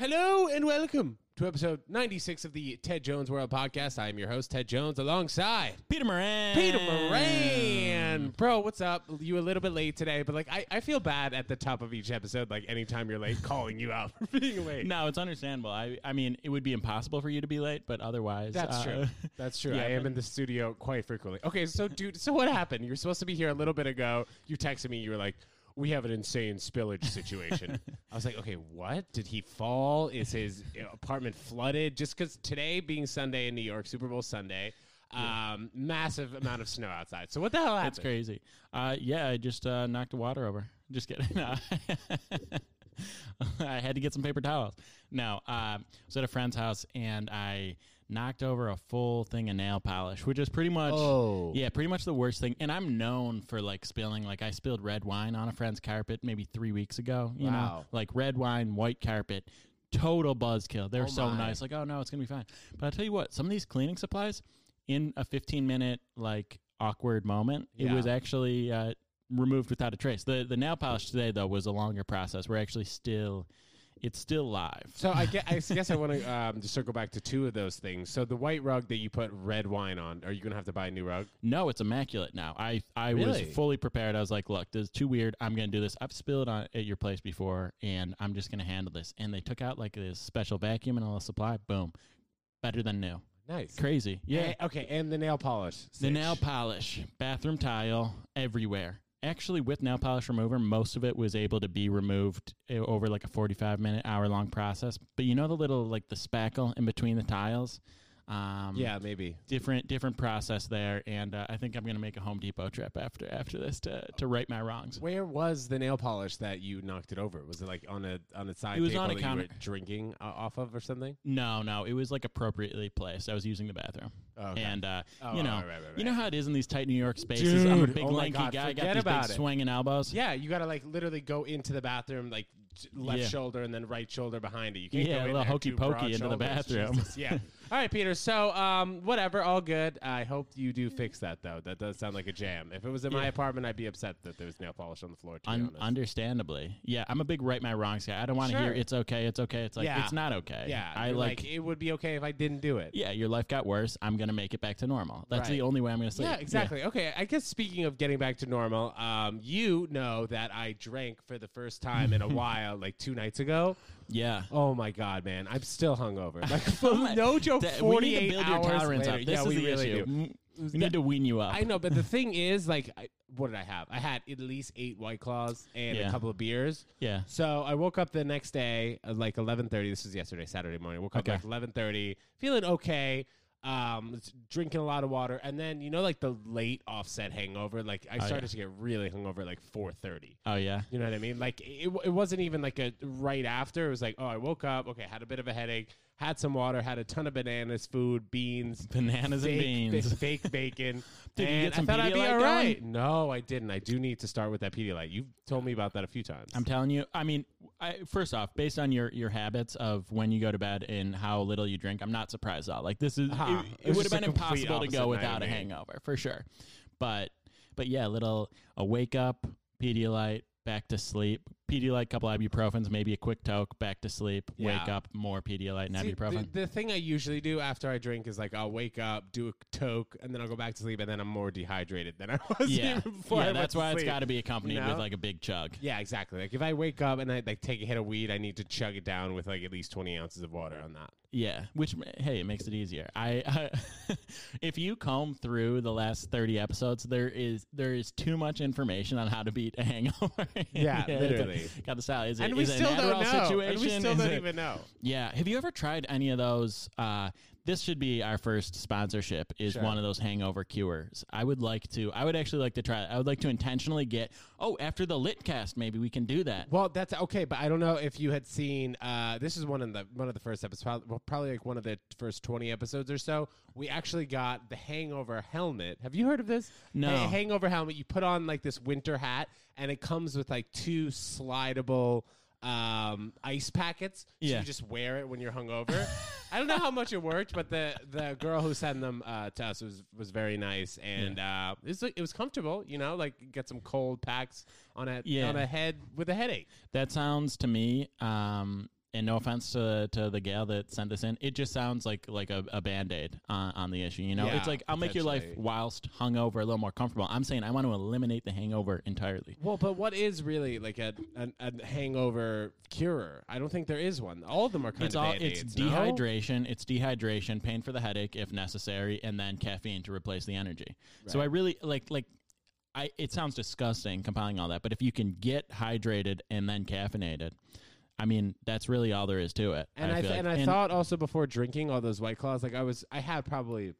Hello and welcome to episode 96 of the Ted Jones World Podcast. I am your host, Ted Jones, alongside Peter Moran. Peter Moran. Bro, what's up? You a little bit late today, but like I, I feel bad at the top of each episode, like anytime you're late, calling you out for being late. No, it's understandable. I, I mean, it would be impossible for you to be late, but otherwise, That's uh, true. That's true. yeah, I am in the studio quite frequently. Okay, so dude, so what happened? You're supposed to be here a little bit ago. You texted me. You were like, "We have an insane spillage situation." I was like, "Okay, what? Did he fall? Is his apartment flooded?" Just because today being Sunday in New York, Super Bowl Sunday, um, massive amount of snow outside. So what the hell happened? That's crazy. Uh, yeah, I just uh, knocked the water over. Just kidding. No. I had to get some paper towels. No, uh, I was at a friend's house and I knocked over a full thing of nail polish, which is pretty much Oh. yeah, pretty much the worst thing. And I'm known for like spilling. Like I spilled red wine on a friend's carpet maybe three weeks ago. You Wow. know, like red wine, white carpet. Total buzzkill. They're Oh, so my. nice. Like, oh no, it's gonna be fine. But I'll tell you what, some of these cleaning supplies, in a 15 minute like awkward moment, it was actually uh, removed without a trace. The the nail polish today though was a longer process. We're actually still, it's still live. So I guess, I guess I want to um, just circle back to two of those things. So the white rug that you put red wine on, are you going to have to buy a new rug? No, it's immaculate now. I I Really? was fully prepared. I was like, look, this is too weird. I'm gonna do this. I've spilled on at your place before, and I'm just gonna handle this. And they took out like this special vacuum and all the supply. Boom, better than new. Nice. Crazy. Yeah. Eh, okay, and the nail polish. The nail polish, bathroom tile, everywhere. Actually, with nail polish remover, most of it was able to be removed uh, over like a 45 minute, hour long process. But you know the little, like the spackle in between the tiles? Um, Yeah, maybe. Different, different process there, and uh, I think I'm gonna make a Home Depot trip after after this to to right my wrongs. Where was the nail polish that you knocked it over? Was it like on a on a side It was table on a that counter. you were drinking uh, off of or something? No, no, it was like appropriately placed. I was using the bathroom, Oh, okay. and uh, Oh, you know, right, right, right, you know how it is in these tight New York spaces. I'm a big oh lanky God, guy, forget got these about big it. swinging elbows. Yeah, you got to like literally go into the bathroom, like left Yeah. shoulder and then right shoulder behind it. You can't Yeah, go a little hokey pokey into the bathroom. Jesus, Yeah. All right, Peter. So, um, whatever, all good. I hope you do fix that though. That does sound like a jam. If it was in my apartment, I'd be upset that there was nail polish on the floor. To be Un- honest. understandably, yeah, I'm a big right my wrongs guy. I don't want to Sure. hear it's okay, it's okay. It's like Yeah. it's not okay. yeah, I you're like, it would be okay if I didn't do it. yeah, your life got worse. I'm gonna make it back to normal. That's Right. the only way I'm gonna sleep. Yeah, exactly. Okay, I guess speaking of getting back to normal, um, you know that I drank for the first time in a while, like two nights ago. Yeah. Oh my god, man! I'm still hungover. Like, no joke. That- we need 48 to build your hours tolerance later. up. This yeah, is we the really issue. do. Mm, We need to wean you up. I know, but the thing is, like, I, what did I have? I had at least eight White Claws and a couple of beers. yeah. So I woke up the next day, at like 11:30. This was yesterday, Saturday morning. Woke up Okay. like 11:30, feeling okay. Um, drinking a lot of water, and then you know, like the late offset hangover. Like I Oh, started yeah. to get really hungover at like 4:30. Oh yeah. You know what I mean? Like it, it wasn't even like a right after. It was like, oh, I woke up, okay, had a bit of a headache, had some water, had a ton of bananas, food, beans, Bananas and fake, beans. ba- fake bacon. Did you get some I thought I'd be Pedialyte going? No, I didn't. I do need to start with that Pedialyte. You've told me about that a few times. I'm telling you. I mean, I, first off, based on your your habits of when you go to bed and how little you drink, I'm not surprised at all. Like this is Huh. it, It would have been impossible to go without a hangover for sure. But but yeah, little a wake up, Pedialyte, back to sleep. Pedialyte, couple ibuprofens, maybe a quick toke, back to sleep. Wake up, more Pedialyte and See, ibuprofen. The, the thing I usually do after I drink is like I'll wake up, do a toke, and then I'll go back to sleep, and then I'm more dehydrated than I was yeah, even before. I yeah. went That's to why it's sleep. got to be accompanied You know? with like a big chug. Yeah, exactly. Like if I wake up and I like take a hit of weed, I need to chug it down with like at least twenty ounces of water on that. Yeah, which hey, it makes it easier. I, if you comb through the last thirty episodes, there is there is too much information on how to beat a hangover. Yeah, it's a- literally. got the style. Is it and we is it still an don't know. situation? And we still Is don't it- even know. Yeah. Have you ever tried any of those? Uh, this should be our first sponsorship. Is Sure. one of those hangover cures. I would like to. I would actually like to try. I would like to intentionally get. Oh, after the lit cast, maybe we can do that. Well, that's okay, but I don't know if you had seen. Uh, this is one of the one of the first episodes, probably, well, probably like one of the first twenty episodes or so. We actually got the Hangover helmet. Have you heard of this? No. Ha- hangover helmet. You put on like this winter hat, and it comes with like two slidable um, ice packets. So Yeah. you just wear it when you're hungover. I don't know how much it worked, but the the girl who sent them uh, to us was was very nice, and uh, it was it was comfortable. You know, like get some cold packs on a Yeah. on a head with a headache. That sounds to me um, and no offense to to the gal that sent this in, it just sounds like like a, a band aid on, on the issue. You know, Yeah, it's like I'll make your life whilst hungover a little more comfortable. I'm saying I want to eliminate the hangover entirely. Well, but what is really like a, a, a hangover cure? I don't think there is one. All of them are kind It's of all Band-Aids, it's no? dehydration, it's dehydration, pain for the headache if necessary, and then caffeine to replace the energy. So I really like like I it sounds disgusting compiling all that, but if you can get hydrated and then caffeinated, I mean that's really all there is to it. And I, feel th- like. and I thought also before drinking all those White Claws, like I was, I had probably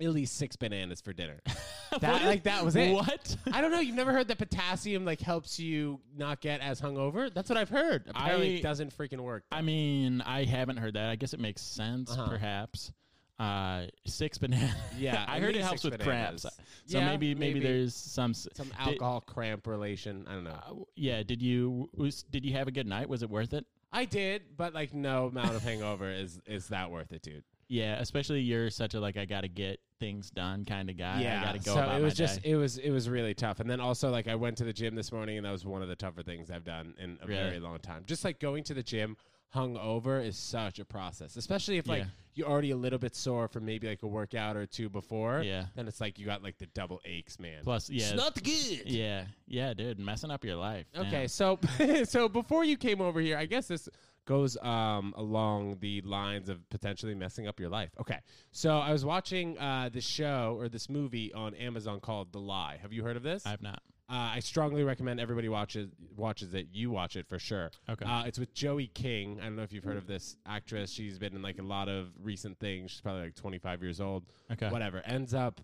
at least six bananas for dinner. that like that was it. What? I don't know. You've never heard that potassium like helps you not get as hungover? That's what I've heard. Apparently, I- it doesn't freaking work. I mean, I haven't heard that. I guess it makes sense, Uh-huh. perhaps. Uh, six bananas. Yeah, I heard it helps with bananas. cramps. So Yeah, maybe, maybe maybe. there's some. Some alcohol cramp relation. I don't know. Uh, yeah. Did you was, did you have a good night? Was it worth it? I did, but like no amount of hangover is is that worth it, dude. Yeah, especially you're such a like I got to get things done kind of guy. yeah I got to go so it was just day. it was it was really tough. And then also like I went to the gym this morning, and that was one of the tougher things I've done in a Really? very long time. Just like going to the gym hungover is such a process, especially if like Yeah. you're already a little bit sore from maybe like a workout or two before. Yeah. then it's like you got like the double aches, man. Plus, yeah, it's not good. yeah, yeah, dude, messing up your life. Okay, man. so so before you came over here, I guess this goes um, along the lines of potentially messing up your life. Okay, so I was watching uh, this show or this movie on Amazon called The Lie. Have you heard of this? I've not. Uh, I strongly recommend everybody watches watches it. You watch it for sure. Okay. Uh, it's with Joey King. I don't know if you've heard of this actress. She's been in like a lot of recent things. She's probably like 25 years old. Okay. Whatever. Ends up.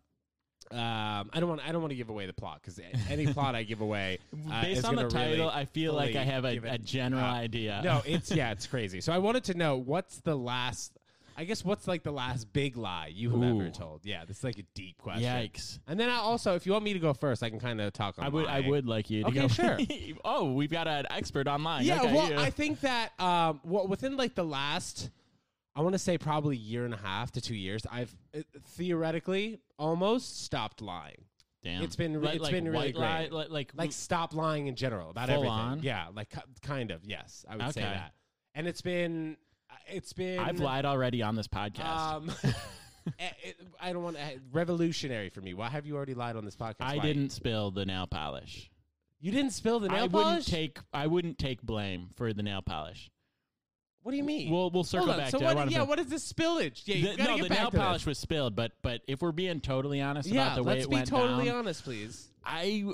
Um, I don't want. I don't want to give away the plot because any plot I give away, uh, is Based on the gonna really title, I feel like I have a, a general idea. No, it's yeah, it's crazy. So I wanted to know what's the last. I guess what's like the last big lie you have ever told? Yeah, this is like a deep question. Yikes. And then I also, if you want me to go first, I can kind of talk on. I would, I would like you to Okay, go. sure. oh, we've got an expert online. Yeah, Okay, well. I think that um, well, within like the last, I want to say probably year and a half to two years, I've uh, theoretically almost stopped lying. Damn. it's been re- like, it's like been really white lie, great. like like, Like stop lying in general about Full everything. on? Yeah, like ki- kind of. Yes, I would say Okay. that. And it's been, it's been. I've lied already on this podcast. Um, eh, it, I don't want to revolutionary for me. Why have you already lied on this podcast? I Why? didn't spill the nail polish. You didn't spill the nail I polish. wouldn't take I wouldn't take blame for the nail polish. what do you mean? We'll we'll circle Hold on. back So to what? Yeah. What is the spillage? Yeah. You the, gotta no, get the back nail to polish this. was spilled, but but if we're being totally honest Yeah. about the way it went down, let's be totally honest, please. I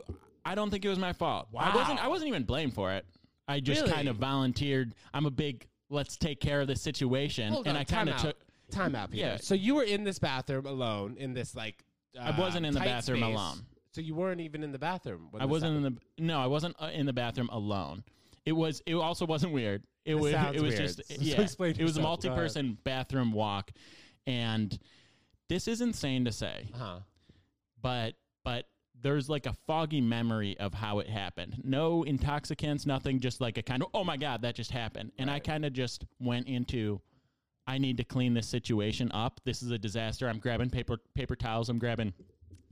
I don't think it was my fault. I wasn't Wow. I wasn't even blamed for it. I just Really? kind of volunteered. I'm a big let's take care of this situation, Hold and on, I kind of took. Time out, Peter. Yeah. So you were in this bathroom alone in this like. Uh, I wasn't in the tight bathroom space. alone. So you weren't even in the bathroom. when I this wasn't happened. in the no. I wasn't uh, in the bathroom alone. It was. It also wasn't weird. It was. sounds It was weird. just. So yeah. explain it was a yourself. Go ahead. multi-person bathroom walk, and this is insane to say. Huh. but but there's like a foggy memory of how it happened. No intoxicants, nothing, just like a kind of oh my god, that just happened. And I kind of just went into I need to clean this situation up. This is a disaster. I'm grabbing paper paper towels, I'm grabbing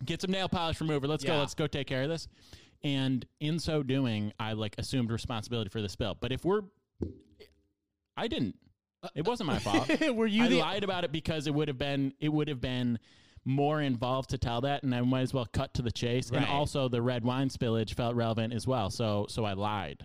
get some nail polish remover. Let's go. Let's go take care of this. And in so doing, I like assumed responsibility for the spill. But if we're I didn't. Uh, it wasn't my uh, fault. were you I the? lied about it because it would have been it would have been more involved to tell that, and I might as well cut to the chase. And also, the red wine spillage felt relevant as well, so so I lied.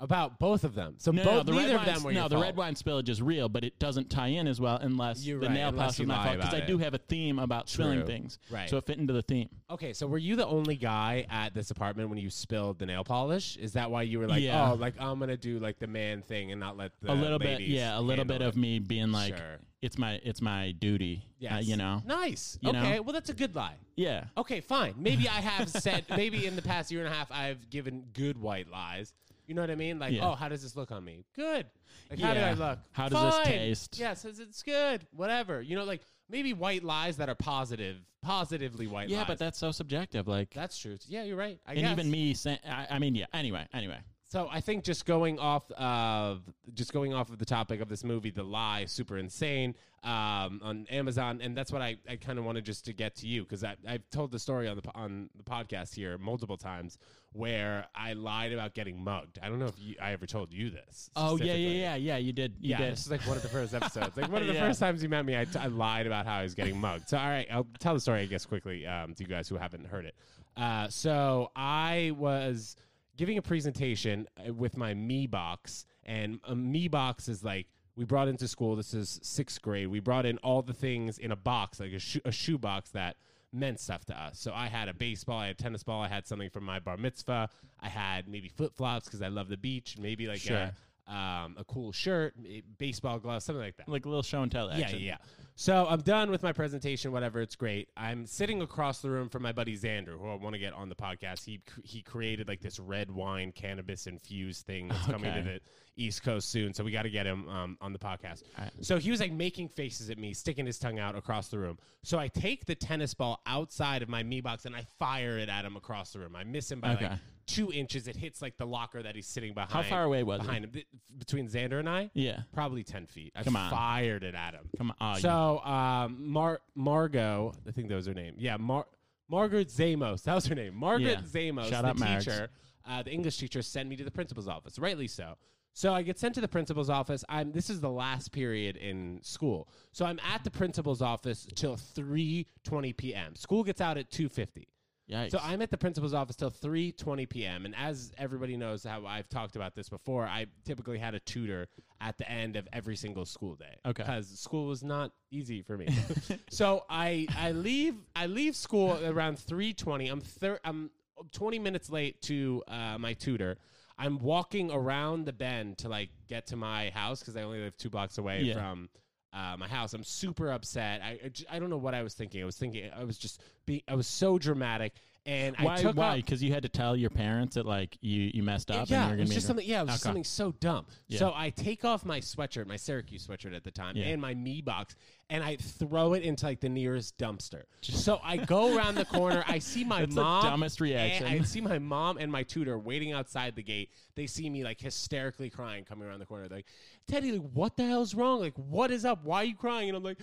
About both of them. So No, both no, the neither red of wine, them were no, the fault. red wine spillage is real, but it doesn't tie in as well unless You're the right, nail polish is was my fault because I do have a theme about spilling things, Right. So it fit into the theme. Okay, so were you the only guy at this apartment when you spilled the nail polish? Is that why you were like, Yeah. oh, like I'm gonna do like the man thing and not let the a little bit, yeah, a little bit of it? me being like, Sure. it's my it's my duty, uh, you know, Nice. You know? okay, well that's a good lie. yeah. Okay, fine. Maybe I have said maybe in the past year and a half I've given good white lies. You know what I mean? Like, Yeah. oh, how does this look on me? Good. Like, how did I Yeah. look? How does this Fine. taste? Yes, it's, it's good. Whatever. You know, like maybe white lies that are positive, positively white Yeah, lies. but that's so subjective. Like, that's true. Yeah, you're right. I and guess. even me saying, I, I mean, yeah. Anyway, anyway. So I think just going off of just going off of the topic of this movie, The Lie, super insane um, on Amazon, and that's what I, I kind of wanted just to get to you because I've told the story on the on the podcast here multiple times where I lied about getting mugged. I don't know if you, I ever told you this. Oh yeah, yeah, yeah, yeah. You did. You yeah, did. this is like one of the first episodes. Like one of the Yeah. first times you met me, I, t- I lied about how I was getting mugged. So all right, I'll tell the story, I guess, quickly um, to you guys who haven't heard it. Uh, so I was giving a presentation uh, with my Me box, and a Me box is like we brought into school. This is sixth grade. We brought in all the things in a box, like a, shoe a shoe box that meant stuff to us. So I had a baseball, I had a tennis ball, I had something from my bar mitzvah, I had maybe flip flops because I love the beach, maybe like Sure. a, um, a cool shirt, baseball gloves, something like that. like a little show and tell action. yeah, yeah. So I'm done with my presentation. Whatever, it's great. I'm sitting across the room from my buddy Xander, who I want to get on the podcast. He he created like this red wine cannabis infused thing that's coming to the East Coast soon. So we got to get him um, on the podcast. Right. So he was like making faces at me, sticking his tongue out across the room. So I take the tennis ball outside of my me box and I fire it at him across the room. I miss him by like Okay. Two inches. It hits like the locker that he's sitting behind. How far away was it? behind him? Between Xander and I, Yeah. probably ten feet. I Come on. fired it at him. Come on. Oh, So, um, Mar- Margot, I think that was her name. Yeah, Mar- Margaret Zamos. That was her name. Margaret Yeah. Zamos, Shout the out, Margs. teacher, uh, the English teacher, sent me to the principal's office. Rightly so. So I get sent to the principal's office. I'm. This is the last period in school, so I'm at the principal's office till 3:20 p.m. School gets out at 2:50. Yikes. So I'm at the principal's office till 3:20 p.m. And as everybody knows how I've talked about this before, I typically had a tutor at the end of every single school day. Okay. Because school was not easy for me. so I I leave I leave school around 3:20. I'm thir- I'm 20 minutes late to uh, my tutor. I'm walking around the bend to like get to my house because I only live two blocks away Yeah. from uh, my house. I'm super upset. I, I j- I don't know what I was thinking. I was thinking I was just be I was so dramatic and I why? took Why? Because you had to tell your parents that like you you messed up. yeah, and you were it gonna was be just something. Yeah, it was just Okay. something so dumb. So I take off my sweatshirt, my Syracuse sweatshirt at the time, Yeah. and my me box, and I throw it into like the nearest dumpster. so I go around the corner. I see my That's the dumbest reaction. And I see my mom and my tutor waiting outside the gate. They see me like hysterically crying coming around the corner. They're like, Teddy, like, what the hell's wrong? Like, what is up? Why are you crying? And I'm like,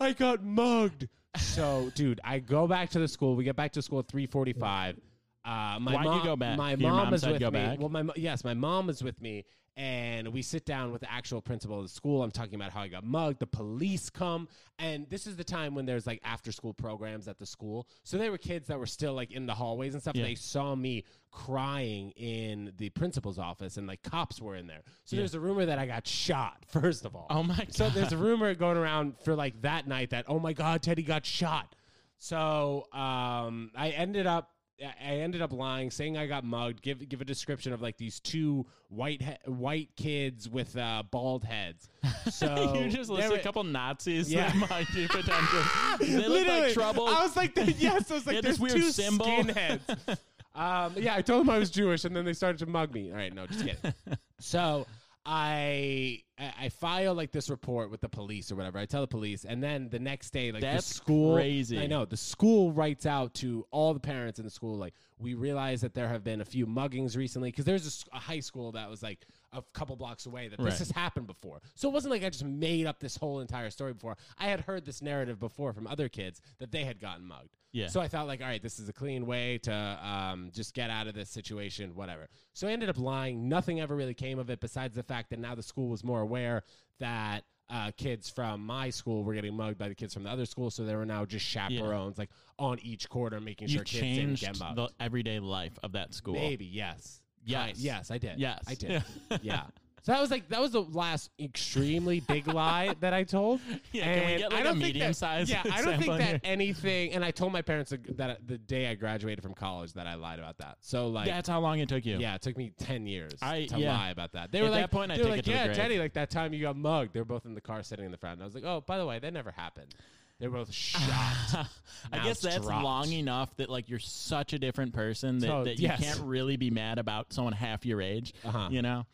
I got mugged. So, dude, I go back to the school. We get back to school at 345. Uh, my Why'd you go back? My Your mom, mom is with go me. back? Well, my yes, my mom is with me, and we sit down with the actual principal of the school. I'm talking about how I got mugged. The police come, and this is the time when there's like after school programs at the school. So there were kids that were still like in the hallways and stuff. Yeah. They saw me crying in the principal's office, and like cops were in there. So Yeah. there's a rumor that I got shot. First of all, Oh my god. so there's a rumor going around for like that night that oh my god Teddy got shot. So um, I ended up I ended up lying, saying I got mugged. Give give a description of like these two white he- white kids with uh, bald heads. So you just were- a couple Nazis Yeah. that might be potential. They look like trouble. I was like, yes, I was like, there's this weird two symbol. skinheads. um, yeah, I told them I was Jewish, and then they started to mug me. All right, no, just kidding. so I I file like this report with the police or whatever. I tell the police, and then the next day, like That's the school, crazy. I know the school writes out to all the parents in the school, like we realize that there have been a few muggings recently because there's a high school that was like a couple blocks away that Right. this has happened before. So it wasn't like I just made up this whole entire story before. I had heard this narrative before from other kids that they had gotten mugged. Yeah. So I thought like, all right, this is a clean way to um, just get out of this situation, whatever. So I ended up lying. Nothing ever really came of it besides the fact that now the school was more aware that uh, kids from my school were getting mugged by the kids from the other school. So there were now just chaperones like on each quarter making you sure kids didn't get mugged. the everyday life of that school. Maybe, yes. Yes. Yes, I did. Yes. I did. yeah. So that was like that was the last extremely big lie that I told. Yeah, can we get, like, a don't think that- medium-sized Yeah, I don't think that here? anything. And I told my parents that- the day I graduated from college that I lied about that. So like, That's how long it took you. yeah, it took me ten years I- to yeah. lie about that. They At were like, that point, I were like, yeah, grave." Teddy, like that time you got mugged. They were both in the car sitting in the front. And I was like, oh, by the way, that never happened. They were both shocked. I guess that's dropped. long enough that like you're such a different person that, So, that you yes. can't really be mad about someone half your age. Uh-huh. You know,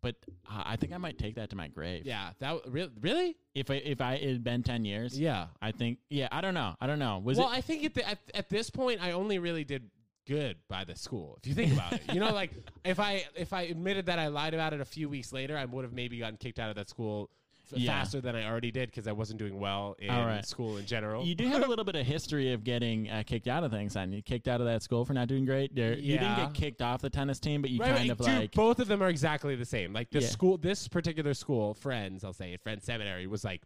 but uh, I think I might take that to my grave. Yeah, that really, really, If I if I it had been ten years, yeah. I think yeah. I don't know. I don't know. Was well, it? I think at, the, at at this point, I only really did good by the school if you think about it. You know, like if I if I admitted that I lied about it a few weeks later, I would have maybe gotten kicked out of that school Yeah. faster than I already did because I wasn't doing well in right. school in general. You do have a little bit of history of getting uh, kicked out of things. and you kicked out of that school for not doing great. There- You didn't get kicked off the tennis team, but you Right, kind right, of dude, like both of them are exactly the same. Like the Yeah. school, this particular school, Friends, I'll say Friends Seminary was like,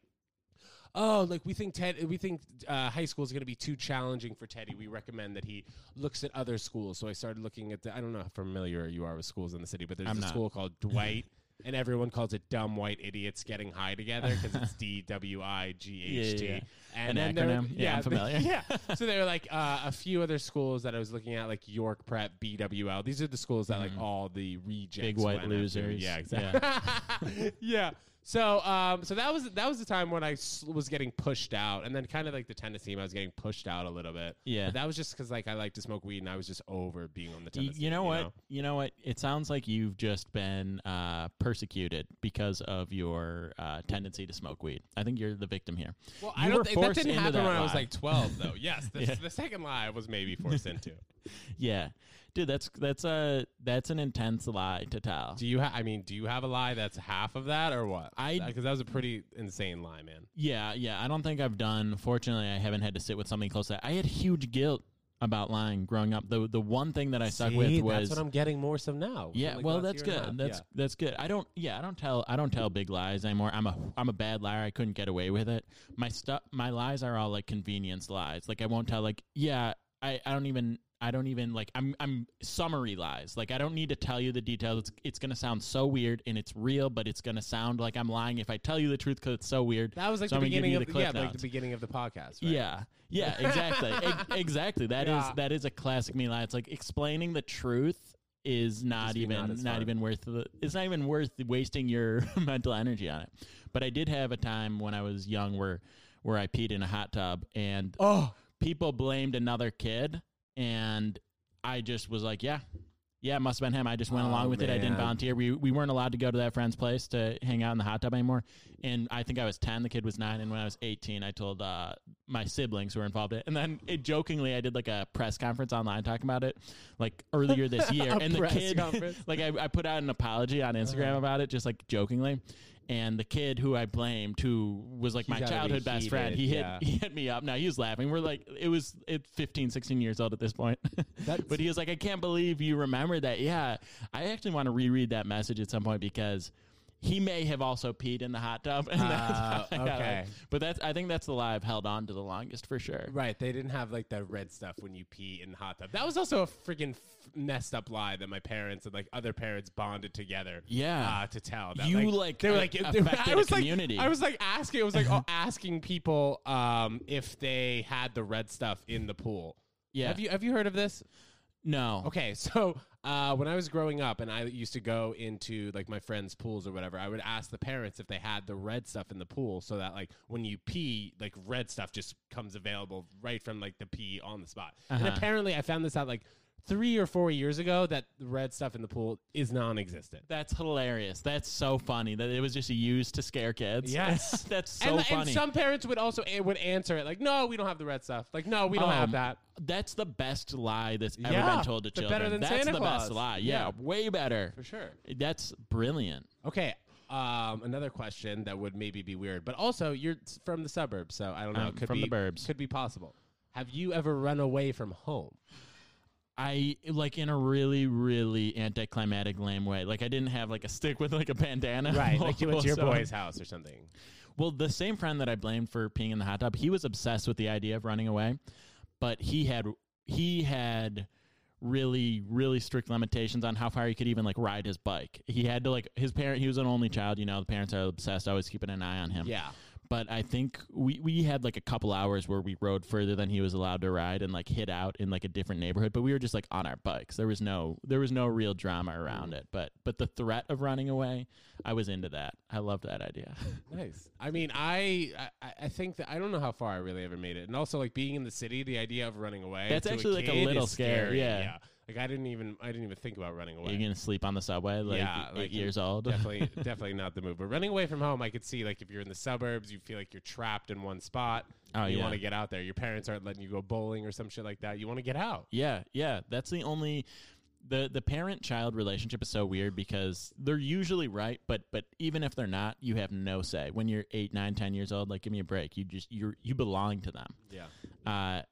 oh, like we think Ted, we think uh, high school is going to be too challenging for Teddy. We recommend that he looks at other schools. So I started looking at the. I don't know how familiar you are with schools in the city, but there's I'm a not. school called Dwight. And everyone calls it dumb white idiots getting high together because it's D W I G H T. Yeah, yeah, And An then acronym? Yeah, I'm familiar. yeah. So there were like uh, a few other schools that I was looking at, like York Prep, BWL. These are the schools that like all the rejects, Mm-hmm. Big white went after. losers. Yeah, exactly. Yeah. So, um, so that was that was the time when I s- was getting pushed out, and then kind of like the tennis team, I was getting pushed out a little bit. Yeah. But that was just because like I like to smoke weed, and I was just over being on the Y- tennis. you team, know what? You know what? It sounds like you've just been uh, persecuted because of your uh, tendency to smoke weed. I think you're the victim here. Well, You I don't were think that forced didn't into happen that when I was lie. like twelve, though. Yes, the, Yeah. the second lie I was maybe forced into. Yeah, dude, that's that's a that's an intense lie to tell. Do you? Ha- I mean, do you have a lie that's half of that, or what? I- because that was a pretty insane lie, man. Yeah, yeah. I don't think I've done. Fortunately, I haven't had to sit with something close to that. I had huge guilt about lying growing up. The the one thing that I stuck See, with was that's what I'm getting more so now. Yeah, Like well, that's year and a good. That's Yeah. that's good. I don't. Yeah, I don't tell. I don't tell big lies anymore. I'm a I'm a bad liar. I couldn't get away with it. My stuff. My lies are all like convenience lies. Like I won't tell. Like yeah, I I don't even. I don't even like I'm I'm summary lies. Like I don't need to tell you the details. It's it's gonna sound so weird and it's real, but it's gonna sound like I'm lying if I tell you the truth because it's so weird. That was like So the I'm beginning of the the, yeah, like the beginning of the podcast. Right? Yeah, yeah, exactly, Ex- exactly. That is Yeah. that is a classic me lie. It's like explaining the truth is not even not not, even worth the. It's not even worth wasting your mental energy on it. But I did have a time when I was young where where I peed in a hot tub and Oh, people blamed another kid and I just was like, yeah. Yeah, it must have been him. I just went Oh, along with it. I didn't volunteer. We we weren't allowed to go to that friend's place to hang out in the hot tub anymore. And I think I was ten. The kid was nine. And when I was eighteen, I told uh, my siblings who were involved in it. And then it, jokingly, I did like a press conference online talking about it, like earlier this year. And the kid, like I, I put out an apology on Instagram Uh-huh. about it, just like jokingly. And the kid who I blamed, who was like He my gotta be childhood best friend, he hit yeah. he hit me up. Now he was laughing. We're like, it was it 15, 16 years old at this point. But he was like, I can't believe you remember that. Yeah, I actually want to reread that message at some point because he may have also peed in the hot tub. And that's I got okay. But that's I think that's the lie I've held on to the longest for sure. right. They didn't have like the red stuff when you pee in the hot tub. That was also a freaking f- messed up lie that my parents and like other parents bonded together. Yeah. uh, to tell that, You, like, they were a- like they- affected I a was like community. I was like asking it was like oh, asking people um if they had the red stuff in the pool. Yeah. Have you have you heard of this? No. Okay, so uh, when I was growing up and I used to go into like my friends' pools or whatever, I would ask the parents if they had the red stuff in the pool so that like when you pee, like red stuff just comes available right from like the pee on the spot. And Uh-huh. apparently, I found this out like three or four years ago that the red stuff in the pool is non-existent. That's hilarious. That's so funny that it was just used to scare kids. Yes. that's so and, and funny. some parents would also would answer it like, "No, we don't have the red stuff." Like, "No, we don't have Um, that." That's the best lie that's ever Yeah, been told to children. better than that's Santa the Claus. best lie. Yeah, Yeah. way better. For sure. That's brilliant. Okay. Um, another question that would maybe be weird, but also you're from the suburbs, so I don't know. I'm could from be, the burbs. Could be possible. Have you ever run away from home? I like in a really, really anticlimactic, lame way. Like I didn't have like a stick with like a bandana. Right. Like you went to your So- boy's house or something. Well, the same friend that I blamed for peeing in the hot tub, he was obsessed with the idea of running away, but he had he had really really strict limitations on how far he could even like ride his bike. He had to like his parent. He was an only child. You know, the parents are obsessed, always keeping an eye on him. Yeah. But I think we we had like a couple hours where we rode further than he was allowed to ride and like hit out in like a different neighborhood. But we were just like on our bikes. There was no there was no real drama around mm. it. But but the threat of running away, I was into that. I loved that idea. Nice. I mean, I, I I think that I don't know how far I really ever made it, and also like being in the city, the idea of running away. That's actually, like, a little is scary, yeah. Like I didn't even I didn't even think about running away. You're gonna sleep on the subway like Yeah, eight like, years old. definitely definitely not the move. But running away from home, I could see like if you're in the suburbs, you feel like you're trapped in one spot. Oh, you yeah. want to get out there. Your parents aren't letting you go bowling or some shit like that. You want to get out. Yeah, yeah. That's the only the the parent child relationship is so weird because they're usually right, but but even if they're not, you have no say. When you're eight, nine, ten years old, like give me a break. You just you you belong to them. Yeah. Uh,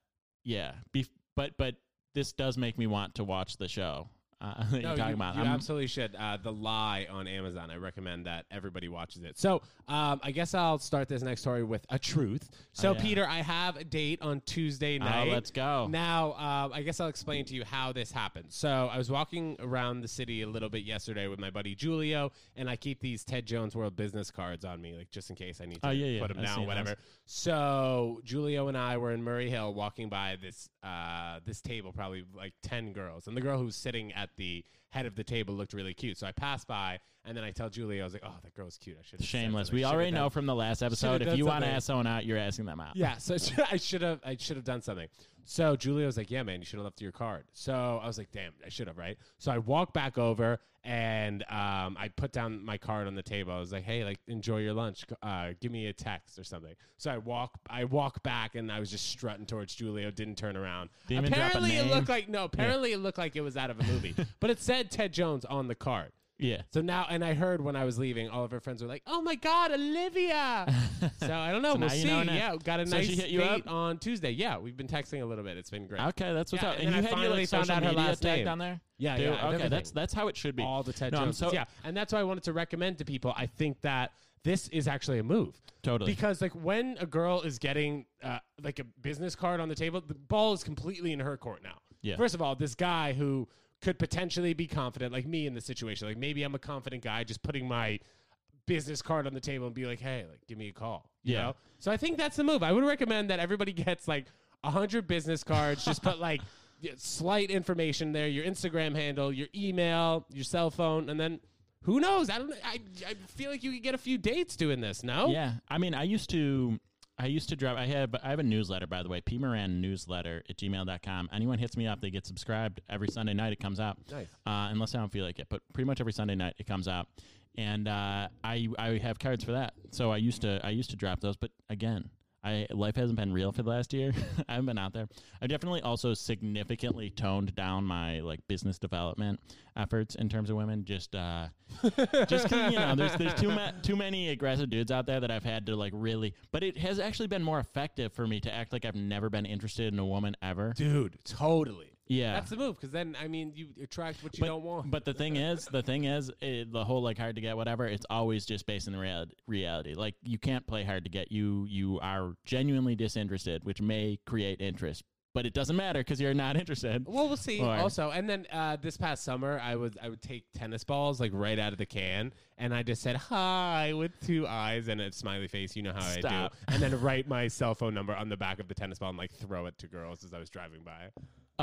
yeah. Bef- but but this does make me want to watch the show uh, that you're talking you, about. you I'm- absolutely should. Uh, the Lie on Amazon. I recommend that everybody watches it. So um, I guess I'll start this next story with a truth. So Oh, yeah. Peter, I have a date on Tuesday Oh, night. let's go. Now, um, I guess I'll explain to you how this happened. So, I was walking around the city a little bit yesterday with my buddy Julio, and I keep these Ted Jones World Business cards on me, like just in case I need to Oh, yeah, yeah. put them I've down, whatever. those. So, Julio and I were in Murray Hill walking by this uh, this table, probably like ten girls, and the girl who's sitting at the head of the table looked really cute. So I passed by, and then I tell Julio, I was like, "Oh, that girl's cute. I should." Shameless. We already know from the last episode. If you want to ask someone out, you're asking them out. Yeah, so I should have I should have done something. So Julio was like, "Yeah, man, you should have left your card." So I was like, "Damn, I should have, right?" So I walked back over and um, I put down my card on the table. I was like, "Hey, like, enjoy your lunch. Uh, give me a text or something." So I walk I walk back and I was just strutting towards Julio. Didn't turn around. Didn't even drop a apparently, it looked like no. Apparently, it looked like it was out of a movie, but it said Ted Jones on the card. Yeah. So now, and I heard when I was leaving, all of her friends were like, "Oh my God, Olivia!" so I don't know. So we'll now you see. know now. Yeah, got a So nice she hit you date up? on Tuesday. Yeah, we've been texting a little bit. It's been great. Okay, that's what's Yeah, up. and And, then you I had your finally like found social out her media last tagged name. on there. Yeah, Dude, yeah, Okay, everything. that's that's how it should be. all the Ted No, I'm Joneses. so- yeah, and that's why I wanted to recommend to people. I think that this is actually a move. Totally. Because like when a girl is getting uh, like a business card on the table, the ball is completely in her court now. Yeah. First of all, this guy who could potentially be confident, like me in the situation, like maybe I'm a confident guy, just putting my business card on the table and be like, hey, like give me a call. You Yeah. know? So I think that's the move. I would recommend that everybody gets like a hundred business cards. just put like slight information there, your Instagram handle, your email, your cell phone, and then who knows? I don't. I I feel like you could get a few dates doing this. No. Yeah, I mean, I used to, I used to drop. I have, I have a newsletter, by the way, P Moran newsletter at gmail.com. Anyone hits me up, they get subscribed every Sunday night. It comes out, Nice. uh, unless I don't feel like it. But pretty much every Sunday night it comes out, and uh, I I have cards for that. So I used to I used to drop those, but again. I, life hasn't been real for the last year. I haven't been out there. I've definitely also significantly toned down my like business development efforts in terms of women. Just uh, just you know, there's there's too ma- too many aggressive dudes out there that I've had to like really. But it has actually been more effective for me to act like I've never been interested in a woman ever. Dude, totally. Yeah. That's the move because then I mean you attract what you but, don't want. but the thing is, the thing is, it, the whole like hard to get whatever. It's always just based in the real, reality. Like you can't play hard to get. You you are genuinely disinterested, which may create interest, but it doesn't matter because you're not interested. Well, we'll see. Or- also, and then uh, this past summer, I would I would take tennis balls like right out of the can, and I just said hi with two eyes and a smiley face. You know how I do, and then write my cell phone number on the back of the tennis ball and like throw it to girls as I was driving by.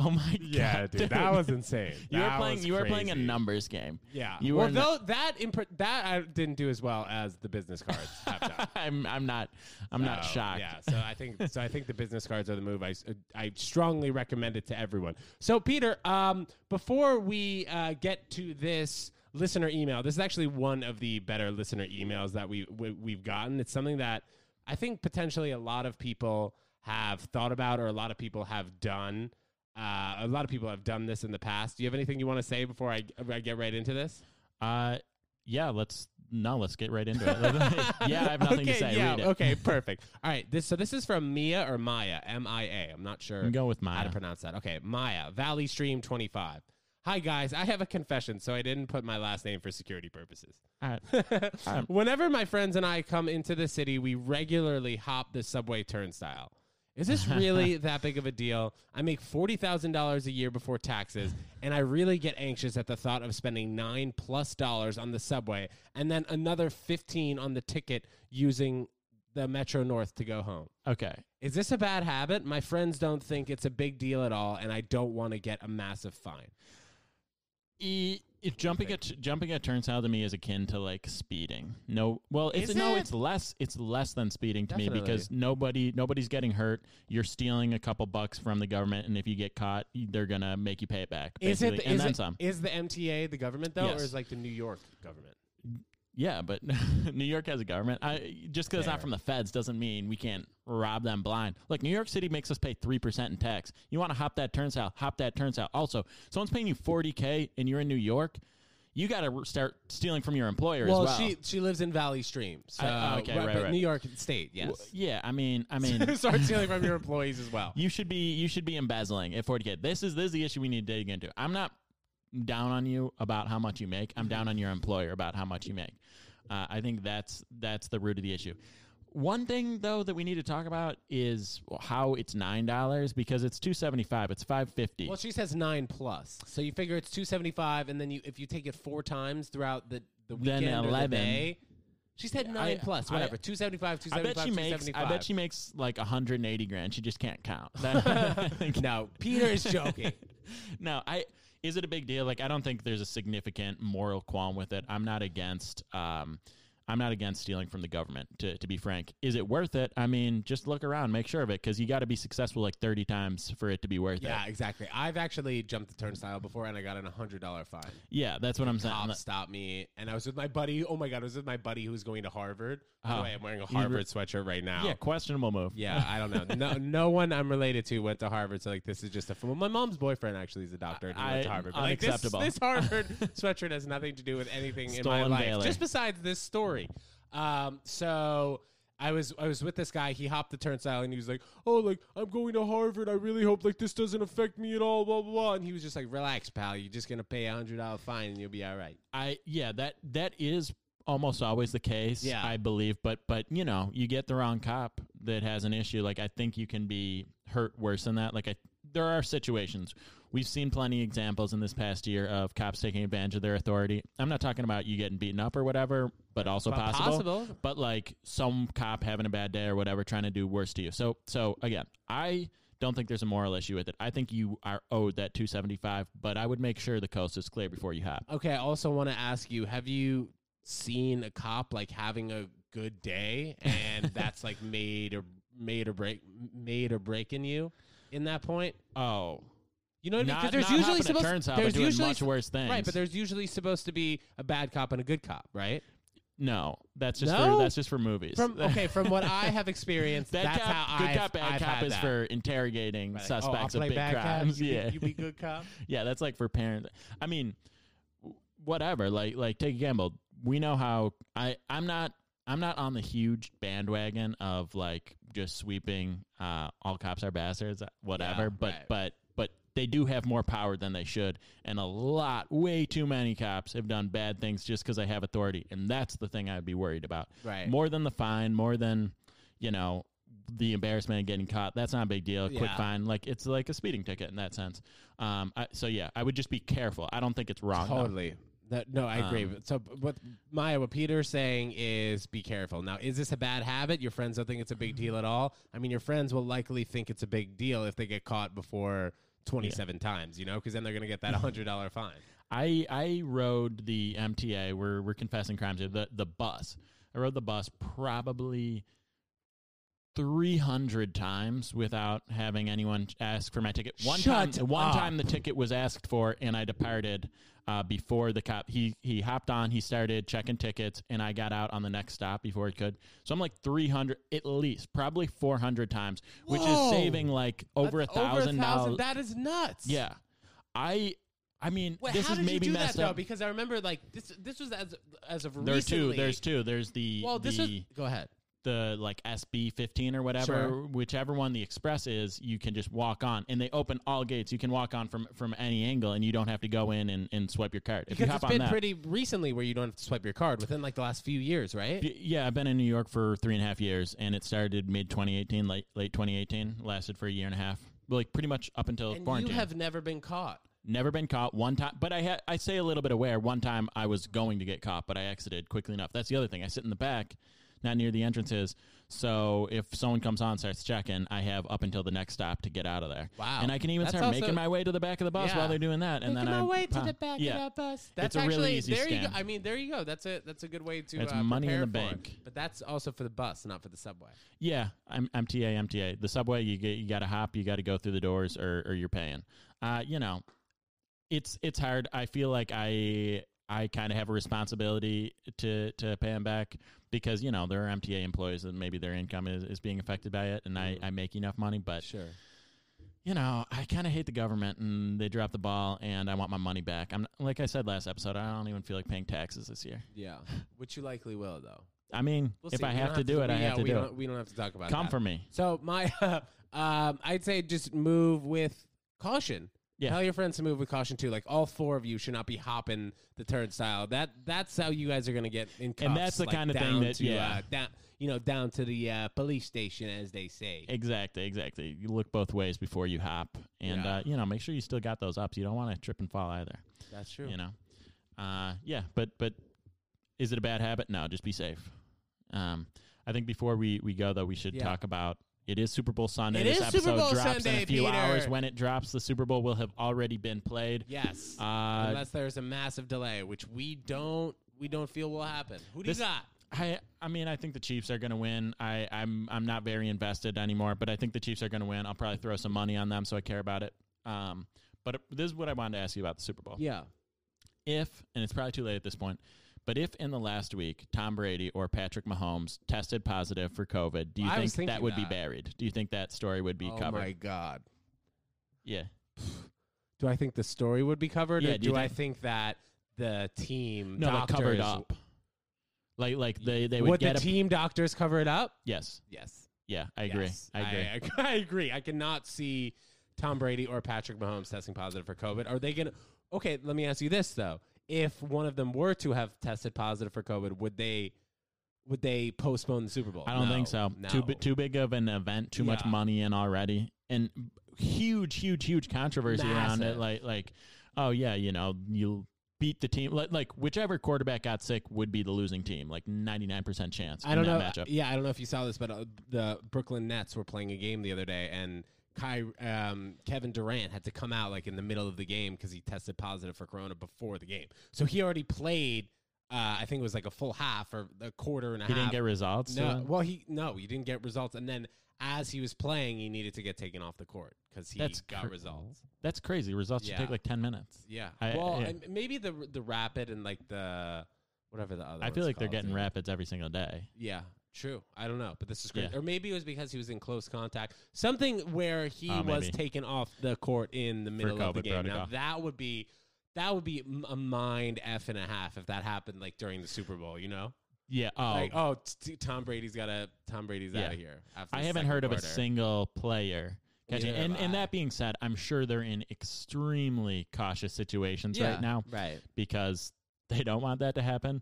Oh my Yeah, god, dude, that was insane. You were That playing. was You were playing a crazy. numbers game. Yeah. You well, though that imp- that I didn't do as well as the business cards have done. I'm. I'm not. I'm not So, shocked. Yeah, so I think so. I think the business cards are the move. I, s- I strongly recommend it to everyone. So Peter, um, before we uh, get to this listener email, this is actually one of the better listener emails that we, we we've gotten. It's something that I think potentially a lot of people have thought about, or a lot of people have done. Uh, a lot of people have done this in the past. Do you have anything you want to say before I, I get right into this? Uh, yeah. Let's no. Let's get right into it. yeah, I have nothing okay, to say. Yeah, okay, perfect. All right, this so this is from Mia or Maya, M I A. I'm not sure I'm going with how to Maya. pronounce that. Okay, Maya, Valley Stream 25. Hi guys, I have a confession, so I didn't put my last name for security purposes. All right. Whenever my friends and I come into the city, we regularly hop the subway turnstile. Is this really that big of a deal? I make $40,000 a year before taxes, and I really get anxious at the thought of spending 9 plus dollars on the subway and then another 15 on the ticket using the Metro North to go home. Okay. Is this a bad habit? My friends don't think it's a big deal at all, and I don't want to get a massive fine. E- It, jumping at jumping at turnstile to me is akin to like speeding. No, well, it's Is no, it? it's less. It's less than speeding to me Definitely. because nobody nobody's getting hurt. You're stealing a couple bucks from the government, and if you get caught, they're gonna make you pay it back. Is it basically, the, and is then it, some? is the MTA the government though, Yes. or is like the New York government? Yeah, but New York has a government. I just because it's not from the feds doesn't mean we can't rob them blind. Look, New York City makes us pay three percent in tax. You want to hop that turnstile? Hop that turnstile. Also, someone's paying you forty k and you're in New York. You got to start stealing from your employer Well, as well. she she lives in Valley Stream, so I- okay, right, but right. New York State, yes. Yeah, I mean, I mean, Start stealing from your employees as well. you should be you should be embezzling at 40k. This is this is the issue we need to dig into. I'm not down on you about how much you make. I'm down on your employer about how much you make. Uh, I think that's that's the root of the issue. One thing though that we need to talk about is how it's nine dollars because it's two seventy five. It's five fifty. Well, she says nine plus, so you figure it's two seventy five, and then you if you take it four times throughout the the Then weekend or the day. She said nine I- plus, whatever. Two seventy five, two I bet she makes. I bet she makes like 180 grand. She just can't count. That- No, Peter is joking. no, I is it a big deal? Like I don't think there's a significant moral qualm with it. I'm not against um I'm not against stealing from the government to to be frank. Is it worth it? I mean, just look around, make sure of it cuz you got to be successful like 30 times for it to be worth yeah, it. Yeah, exactly. I've actually jumped the turnstile before, and I got an hundred dollar fine. Yeah, that's what I'm saying. Cop stopped me, and I was with my buddy. Oh my god, I was with my buddy who was going to Harvard. Oh. way, I'm wearing a You re- Harvard sweatshirt right now. Yeah, questionable move. Yeah, I don't know. No, no one I'm related to went to Harvard, so like this is just a. Well, my mom's boyfriend actually is a doctor, and he went to I- Harvard. But like this, unacceptable. this Harvard sweatshirt has nothing to do with anything in my life, valor. just besides this story. Um, so I was I was with this guy. He hopped the turnstile, and he was like, "Oh, like I'm going to Harvard. I really hope like this doesn't affect me at all." Blah blah blah. And he was just like, "Relax, pal. You're just gonna pay a hundred dollar fine, and you'll be all right." I yeah, that that is almost always the case, Yeah. I believe, but but you know, you get the wrong cop that has an issue, like I think you can be hurt worse than that. Like I there are situations. We've seen plenty of examples in this past year of cops taking advantage of their authority. I'm not talking about you getting beaten up or whatever, but also But possible. possible. But like some cop having a bad day or whatever, trying to do worse to you. So so again, I don't think there's a moral issue with it. I think you are owed that 275, but I would make sure the coast is clear before you hop. Okay, I also want to ask you: Have you seen a cop like having a good day, and that's like made or made or break made or breaking you in that point? Oh, You know what I mean? 'Cause not, there's usually supposed turnstile, there's but doing usually much worse things. right, but there's usually supposed to be a bad cop and a good cop, right? no. That's just No? for that's just for movies. From okay, from what I have experienced, that's cop, how good I've, cop, bad I've cop is that. for interrogating Right, like, oh, suspects oh, of big bad cop, crimes. you be- yeah, you be good cop. yeah, that's like for parents. I mean, whatever. Like like take a gamble. We know how. I I'm not. I'm not on the huge bandwagon of like just sweeping uh, all cops are bastards, whatever. Yeah, but right. but but they do have more power than they should, and a lot, way too many cops have done bad things just because they have authority, and that's the thing I'd be worried about. Right. More than the fine, more than you know the embarrassment of getting caught. That's not a big deal. Quick Yeah. fine, like it's like a speeding ticket in that sense. Um, I, so yeah, I would just be careful. I don't think it's wrong. though. That, no, I agree. Um, so, what Maya, what Peter's saying is be careful. Now, is this a bad habit? Your friends don't think it's a big deal at all. I mean, your friends will likely think it's a big deal if they get caught before 27 times, you know, because then they're going to get that $100 fine. I I rode the MTA. We're we're confessing crimes here. The the bus. I rode the bus probably three hundred times without having anyone ask for my ticket. One Shut time, one up. time the ticket was asked for, and I departed uh, before the cop. He he hopped on. He started checking tickets, and I got out on the next stop before he could. So I'm like three hundred at least, probably four hundred times, which is saving like over a thousand dollars. That is nuts. Yeah, I. I mean, Wait, this how is did maybe you do that messed though? Because I remember like this. This was as as of There are recently. two. There's two. There's the well, this the, was. Go ahead. The like SB fifteen or whatever, Sure. whichever one the express is. You can just walk on, and they open all gates. You can walk on from from any angle, and you don't have to go in and, and swipe your card. if you Because hop it's been that, pretty recently where you don't have to swipe your card within like the last few years, right? Yeah, I've been in New York for three and a half years, and it started mid 2018, late late 2018, lasted for a year and a half, like pretty much up until And quarantine. you have never been caught. Never been caught one time, but I had I say a little bit aware. One time I was going to get caught, but I exited quickly enough. That's the other thing. I sit in the back not near the entrances. So if someone comes on and starts checking, I have up until the next stop to get out of there. Wow. And I can even That's start also- making my way to the back of the bus Yeah. while they're doing that, and Making then my I'm way to the back yeah. of the bus. That's a really actually easy there you go. scam. I mean, there you go. That's a that's a good way to It's uh, money in prepare the for it. bank. But that's also for the bus, not for the subway. Yeah, I'm MTA, MTA. The subway, you get, you got to hop, you got to go through the doors, or, or you're paying. Uh, you know, it's it's hard. I feel like I I kind of have a responsibility to to pay them back because you know there are MTA employees and maybe their income is, is being affected by it, and I, Mhm. I make enough money, but Sure. you know I kind of hate the government and they drop the ball, and I want Maya money back. I'm like I said last episode, I don't even feel like paying taxes this year. Yeah, which you likely will though. I mean, We'll if see. I We have don't to do it, I have yeah, to we do don't, it. We don't have to talk about it. Come that. for me. So my, um, I'd say just move with caution. Yeah. Tell your friends to move with caution too. Like all four of you should not be hopping the turnstile. That that's how you guys are gonna get in cuffs. And that's the like, kind of thing that- to, yeah. uh, down you know down to the uh, police station as they say. Exactly, exactly. You look both ways before you hop, and Yeah. uh, you know, make sure you still got those ups. You don't want to trip and fall either. That's true. You know, uh, yeah. But but is it a bad habit? No, just be safe. Um, I think before we we go though, we should Yeah. talk about. It is Super Bowl Sunday. It this is Super episode Bowl drops in Sunday, a few Peter. hours. When it drops, the Super Bowl will have already been played. Yes. Uh, Unless there's a massive delay, which we don't we don't feel will happen. Who do This- you got? I I mean I think the Chiefs are going to win. I I'm I'm not very invested anymore, but I think the Chiefs are going to win. I'll probably throw some money on them so I care about it. Um, but this is what I wanted to ask you about the Super Bowl. Yeah. If and it's probably too late at this point, but if in the last week Tom Brady or Patrick Mahomes tested positive for COVID, do you I think that would be buried? Do you think that story would be oh covered? Oh my god. Yeah. Do I think the story would be covered, Yeah, or do do I think- think that the team No, like covered up. Like like they they would Would get the a team doctors cover it up? yes. Yes. Yeah, I agree. Yes. I agree. I, I agree. I cannot see Tom Brady or Patrick Mahomes testing positive for COVID. Are they going to? Okay, let me ask you this though: If one of them were to have tested positive for COVID, would they? Would they postpone the Super Bowl? I don't No, think so. No. Too too big of an event, too much money in already, and huge, huge, huge controversy around it. Like like, oh yeah, you know, you beat the team. Like like whichever quarterback got sick would be the losing team. Like ninety nine percent chance. I don't in know. matchup. Yeah, I don't know if you saw this, but uh, the Brooklyn Nets were playing a game the other day, and Ky, um, Kevin Durant had to come out like in the middle of the game because he tested positive for Corona before the game. So he already played. Uh, I think it was like a full half or a quarter and a He half. He didn't get results. no. Well, he no, he didn't get results, and then as he was playing, he needed to get taken off the court because he That's got cr- results. that's crazy. Results should take like ten minutes. Yeah. I- well, yeah. and maybe the the rapid and like the whatever the other. I feel like they're getting too. rapids every single day. Yeah, true. I don't know, but this is great. Yeah. Or maybe it was because he was in close contact. Something where he Oh, was maybe. taken off the court in the middle of the game. Now that would be that would be a mind f and a half if that happened like during the Super Bowl. You know, Yeah. Oh, like oh, t- Tom Brady's got to Tom Brady's Yeah. out of here. I haven't heard of a single player catching. Neither And and that being said, I'm sure they're in extremely cautious situations Yeah, right now. Right. because they don't want that to happen.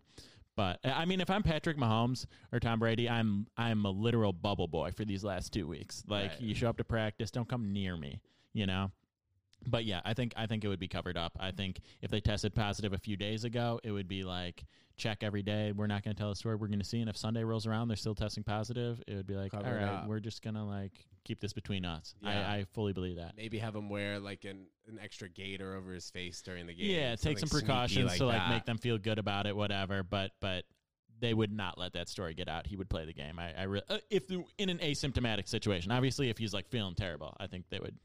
But uh, I mean, if I'm Patrick Mahomes or Tom Brady, I'm I'm a literal bubble boy for these last two weeks. Like Right. you show up to practice, don't come near me, you know. But yeah, I think I think it would be covered up. I think if they tested positive a few days ago, it would be like check every day. We're not going to tell the story. We're going to see, and if Sunday rolls around, they're still testing positive. It would be like, Cover all up. we're just gonna like keep this between us. Yeah. I, I fully believe that. Maybe have him wear like an, an extra gaiter over his face during the game. Yeah, take some precautions to like that. make them feel good about it, whatever. But but they would not let that story get out. He would play the game. I, I re- uh, if the, in an asymptomatic situation. Obviously, if he's like feeling terrible, I think they would.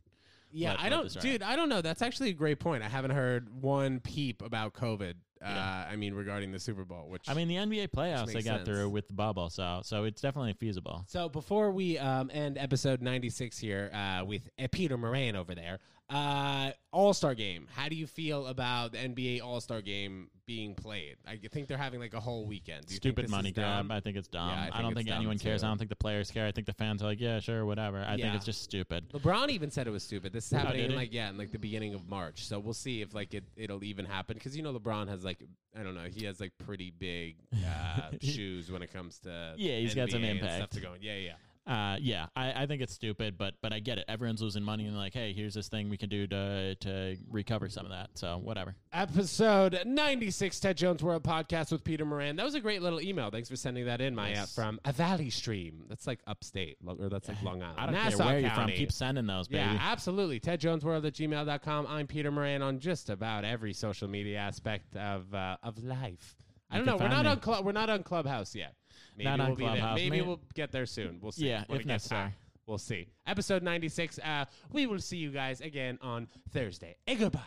Yeah, let- I let don't, dude. I don't know. That's actually a great point. I haven't heard one peep about COVID. Uh, Yeah. I mean, regarding the Super Bowl, which I mean, the NBA playoffs they got sense. through with the bubble, so so it's definitely feasible. So before we um, end episode 96 here uh, with uh, Peter Moran over there, uh, All Star Game. How do you feel about the NBA All Star Game being played? I think they're having like a whole weekend. Stupid money grab. I think it's dumb. Yeah, I I, don't think anyone cares. too. I don't think the players care. I think the fans are like, yeah, sure, whatever. I Yeah. think it's just stupid. LeBron even said it was stupid. This is Oh, happening did in like yeah, in like the beginning of March. So we'll see if like it it'll even happen because you know LeBron has like I don't know he has like pretty big uh, shoes when it comes to Yeah, he's got some impact. stuff to go. Yeah, yeah. Uh, yeah, I, I think it's stupid, but but I get it. Everyone's losing money and like, hey, here's this thing we can do to to recover some of that. So whatever. Episode 96, Ted Jones World Podcast with Peter Moran. That was a great little email. Thanks for sending that in, Maya, Yes. from a Valley Stream. That's like upstate, or that's like Long Island. I don't Nassau care where you're from. Keep sending those, baby. Yeah, absolutely. TedJonesWorld at gmail.com. I'm Peter Moran on just about every social media aspect of uh, of life. I don't know. We're not me. on Cl- we're not on Clubhouse yet. Maybe Not we'll be there. Clubhouse. Maybe May- we'll get there soon. We'll see. Yeah, when if it gets necessary. hot. We'll see. Episode 96. Uh, we will see you guys again on Thursday. Hey, goodbye.